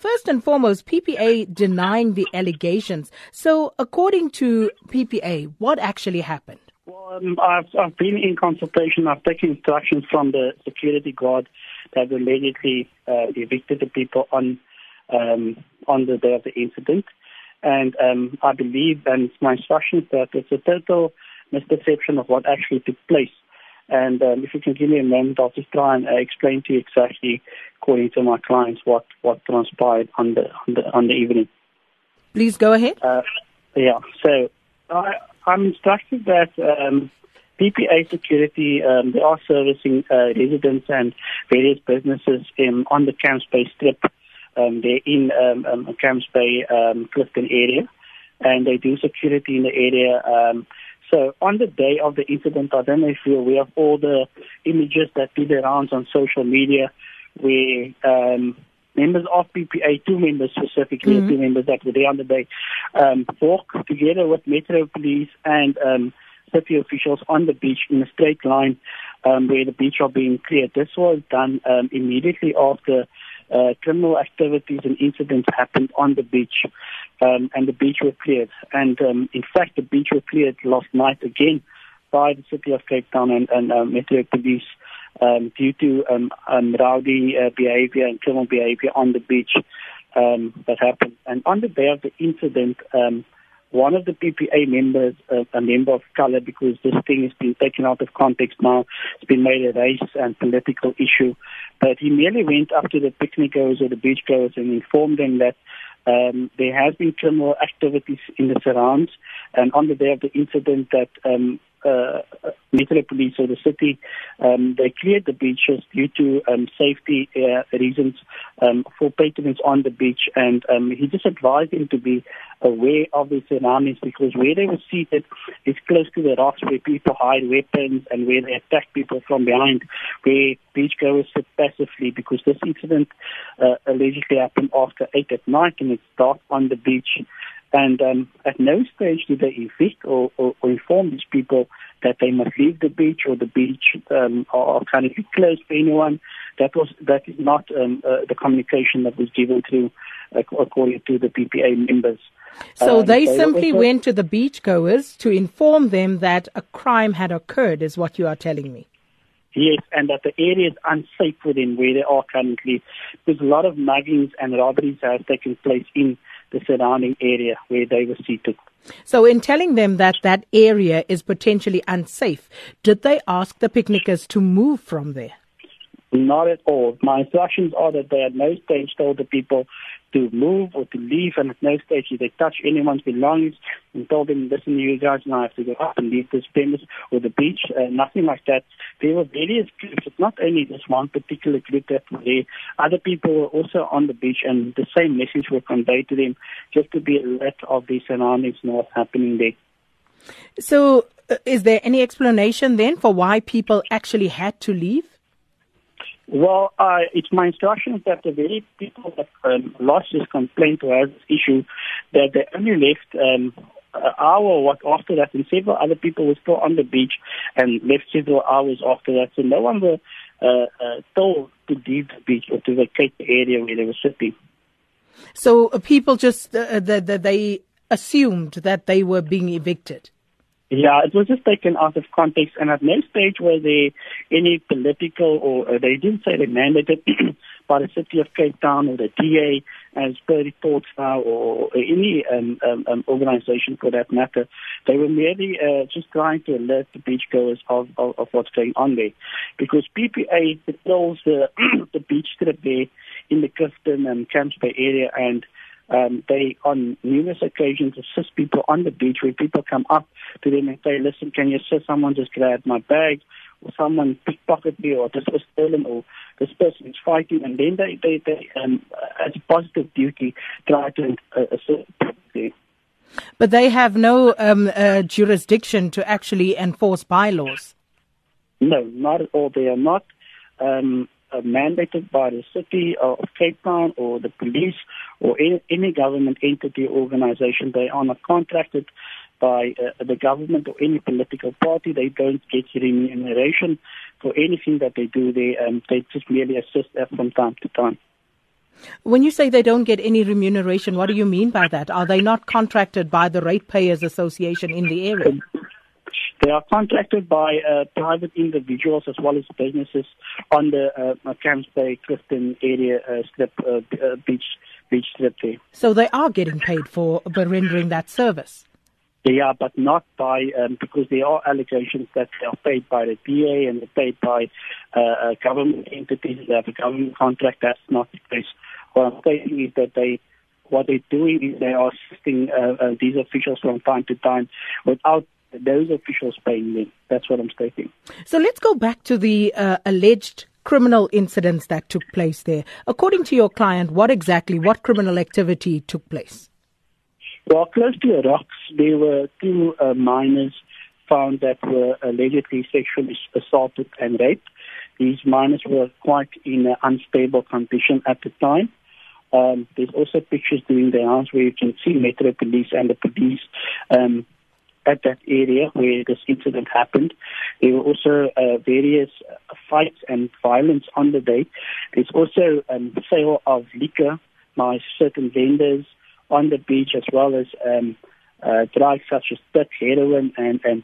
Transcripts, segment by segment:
First and foremost, PPA denying the allegations. So, according to PPA, what actually happened? Well, um, I've, I've been in consultation. I've taken instructions from the security guard that immediately uh, evicted the people on um, on the day of the incident. And um, I believe, and it's my instructions, that it's a total misperception of what actually took place. And um, if you can give me a moment, I'll just try and uh, explain to you exactly, according to my clients, what, what transpired on the, on the on the evening. Please go ahead. Uh, yeah. So I, I'm instructed that um, PPA Security um, they are servicing uh, residents and various businesses in, on the Camps Bay Strip. Um, they're in um, um, Camps Bay, um, Clifton area, and they do security in the area. Um, so on the day of the incident, I don't know if you're aware of all the images that did the rounds on social media where um, members of PPA, two members specifically, mm-hmm. two members that were there on the day, um, walk together with Metro Police and um, city officials on the beach in a straight line um, where the beach are being cleared. This was done um, immediately after uh, criminal activities and incidents happened on the beach, um, and the beach were cleared. And um, in fact, the beach were cleared last night again by the city of Cape Town and, and uh, Metro Police um, due to um, um, rowdy uh, behavior and criminal behavior on the beach um, that happened. And on the day of the incident, um, one of the PPA members, uh, a member of color, because this thing has been taken out of context now, it's been made a race and political issue. But he merely went up to the picnickers or the beachgoers and informed them that um, there has been criminal activities in the surrounds, and on the day of the incident, that um, uh, Metro Police or the city, um, they cleared the beaches due to um, safety uh, reasons um, for patrons on the beach, and um, he just advised them to be aware of the surroundings because where they were seated is close to the rocks where people hide weapons and where they attack people from behind, where beachgoers sit passively because this incident uh, allegedly happened after 8 at night and it's dark on the beach. And um, at no stage did they evict or, or, or, inform these people that they must leave the beach or the beach um, are currently closed for anyone. That was that is not um, uh, the communication that was given to, uh, according to the PPA members. So um, they, they simply went to the beachgoers to inform them that a crime had occurred, is what you are telling me. Yes, and that the area is unsafe for them where they are currently. Because a lot of muggings and robberies that have taken place in the surrounding area where they were seated. So, in telling them that that area is potentially unsafe, did they ask the picnickers to move from there? Not at all. My instructions are that they at no stage told the people to move or to leave, and at no stage did they touch anyone's belongings and told them, listen, you guys now have to go up and leave this premise or the beach. Uh, nothing like that. There were various groups. Not only this one particular group that were there. Other people were also on the beach, and the same message was conveyed to them just to be alert of the surroundings and what's happening there. So, uh, is there any explanation then for why people actually had to leave? Well, uh, it's my instructions that the very people that um, lodged this complaint or this issue, that they only left um, an hour or what after that, and several other people were still on the beach and left several hours after that. So no one was uh, uh, told to leave the beach or to vacate the area where they were sitting. So uh, people just uh, the, they assumed that they were being evicted. Yeah, it was just taken out of context, and at no stage were there any political, or uh, they didn't say they mandated by the city of Cape Town or the DA, as per reports now, or any um, um, um, organization for that matter. They were merely uh, just trying to alert the beachgoers of, of, of what's going on there, because PPA patrols the the beach strip there in the Clifton and Camps Bay area, and um, they, on numerous occasions, assist people on the beach where people come up to them and say, listen, can you assist? Someone just grabbed my bag or someone pickpocketed me or this was stolen or this person is fighting. And then they, they, they um, as a positive duty, try to uh, assist them. But they have no um, uh, jurisdiction to actually enforce bylaws. No, not at all. They are not. Um, uh, mandated by the city of Cape Town or the police or any, any government entity or organization. They are not contracted by uh, the government or any political party. They don't get remuneration for anything that they do. They um, they just merely assist from time to time. When you say they don't get any remuneration, what do you mean by that? Are they not contracted by the Ratepayers Association in the area? They are contracted by uh, private individuals as well as businesses on the uh, Camps Bay Clifton area uh, strip uh, uh, beach beach strip there. So they are getting paid for for rendering that service. They are, but not by um, because there are allegations that they are paid by the PA and they're paid by uh, uh, government entities that have a government contract. That's not the case. What I'm saying is that they what they're doing is they are assisting uh, uh, these officials from time to time without those officials paying them. That's what I'm stating. So let's go back to the uh, alleged criminal incidents that took place there. According to your client, what exactly, what criminal activity took place? Well, close to the rocks, there were two uh, minors found that were allegedly sexually assaulted and raped. These minors were quite in an unstable condition at the time. Um, there's also pictures during the house where you can see Metro Police and the police um, at that area where this incident happened. There were also uh, various fights and violence on the day. There's also um, sale of liquor by certain vendors on the beach as well as um, uh, drugs such as tik, heroin, and, and.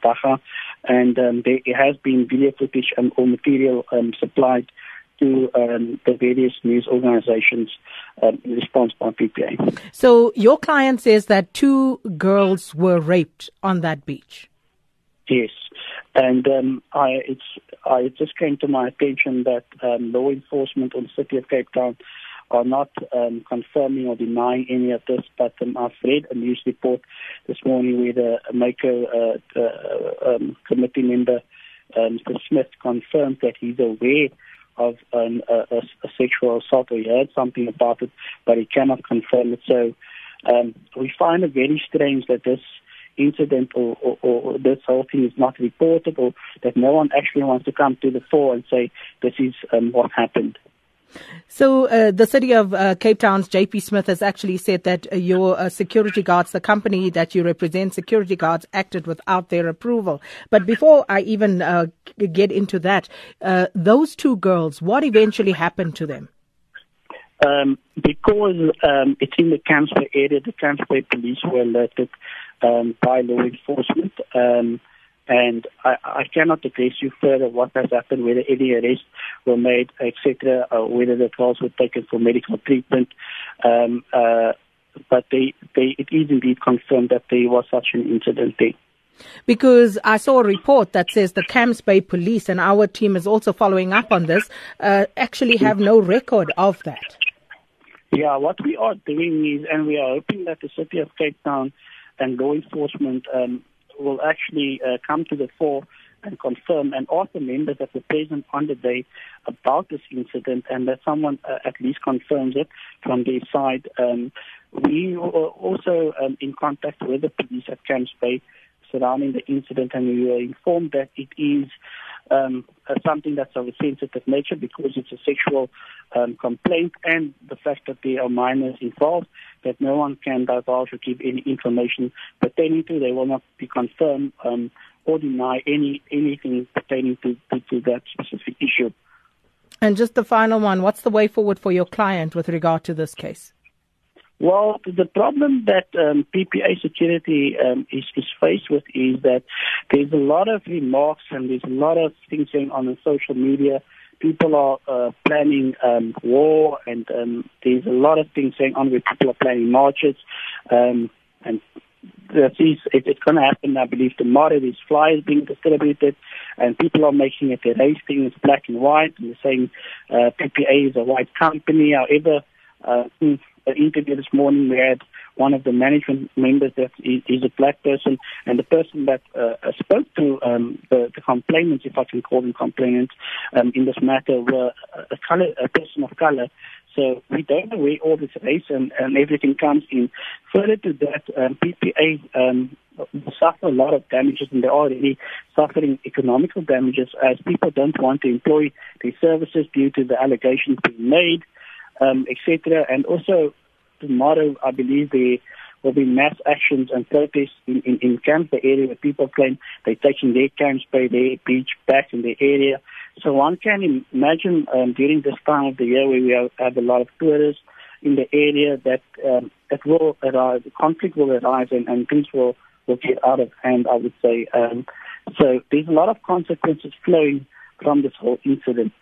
And um, there has been video footage and or material um, supplied to um, the various news organizations um, in response by PPA. So your client says that two girls were raped on that beach. Yes, and um, I it's I it just came to my attention that um, law enforcement on the city of Cape Town are not um, confirming or denying any of this, but um, I've read a news report this morning where the Mayco uh, uh, um, committee member, um, Mr. Smith, confirmed that he's aware of an, a, a, sexual assault or he heard something about it, but he cannot confirm it. So um, we find it very strange that this incident or, or, or, this whole thing is not reported or that no one actually wants to come to the fore and say this is um, what happened. So, uh, the city of uh, Cape Town's JP Smith has actually said that uh, your uh, security guards, the company that you represent, security guards, acted without their approval. But before I even uh, get into that, uh, those two girls, what eventually happened to them? Um, because um, it's in the Camps area, the Camps police were alerted um, by law enforcement. Um, and I, I cannot address you further what has happened, whether any arrests were made, etc., or whether the girls were taken for medical treatment. Um, uh, but they, they, it is indeed confirmed that there was such an incident there. Because I saw a report that says the Camps Bay Police, and our team is also following up on this, uh, actually have no record of that. Yeah, what we are doing is, and we are hoping that the City of Cape Town and law enforcement um, will actually uh, come to the fore and confirm and the members that were present on the day about this incident and that someone uh, at least confirms it from their side. Um, we were also um, in contact with the police at Camps Bay surrounding the incident and we were informed that it is um, uh, something that's of a sensitive nature because it's a sexual um, complaint and the fact that there are minors involved that no one can divulge or give any information pertaining to. They will not be confirmed um, or deny any anything pertaining to, to, to that specific issue. And just the final one, what's the way forward for your client with regard to this case? Well, the problem that um, PPA security um, is, is faced with is that there's a lot of remarks and there's a lot of things going on in social media. People are uh, planning um, war, and um, there's a lot of things going on where people are planning marches, um, and that is it, it's going to happen. I believe tomorrow. There's flyers being distributed, and people are making it a race thing. It's black and white, and they're saying uh, PPA is a white company. However, uh, interview this morning, we had one of the management members that is a black person, and the person that uh, spoke to um, the, the, complainants, if I can call them complainants, um, in this matter were a, color, a person of color. So we don't know where all this race and, and everything comes in. Further to that, um, PPA um, suffer a lot of damages and they're already suffering economical damages as people don't want to employ their services due to the allegations being made um, etc. And also tomorrow, I believe there will be mass actions and protests in, in, in Camps Bay area where people claim they're taking their Camps Bay, their beach back in the area. So one can imagine um, during this time of the year where we have, have a lot of tourists, in the area that um, it will arise, conflict will arise, and, and things will will get out of hand. I would say. Um, so there's a lot of consequences flowing from this whole incident.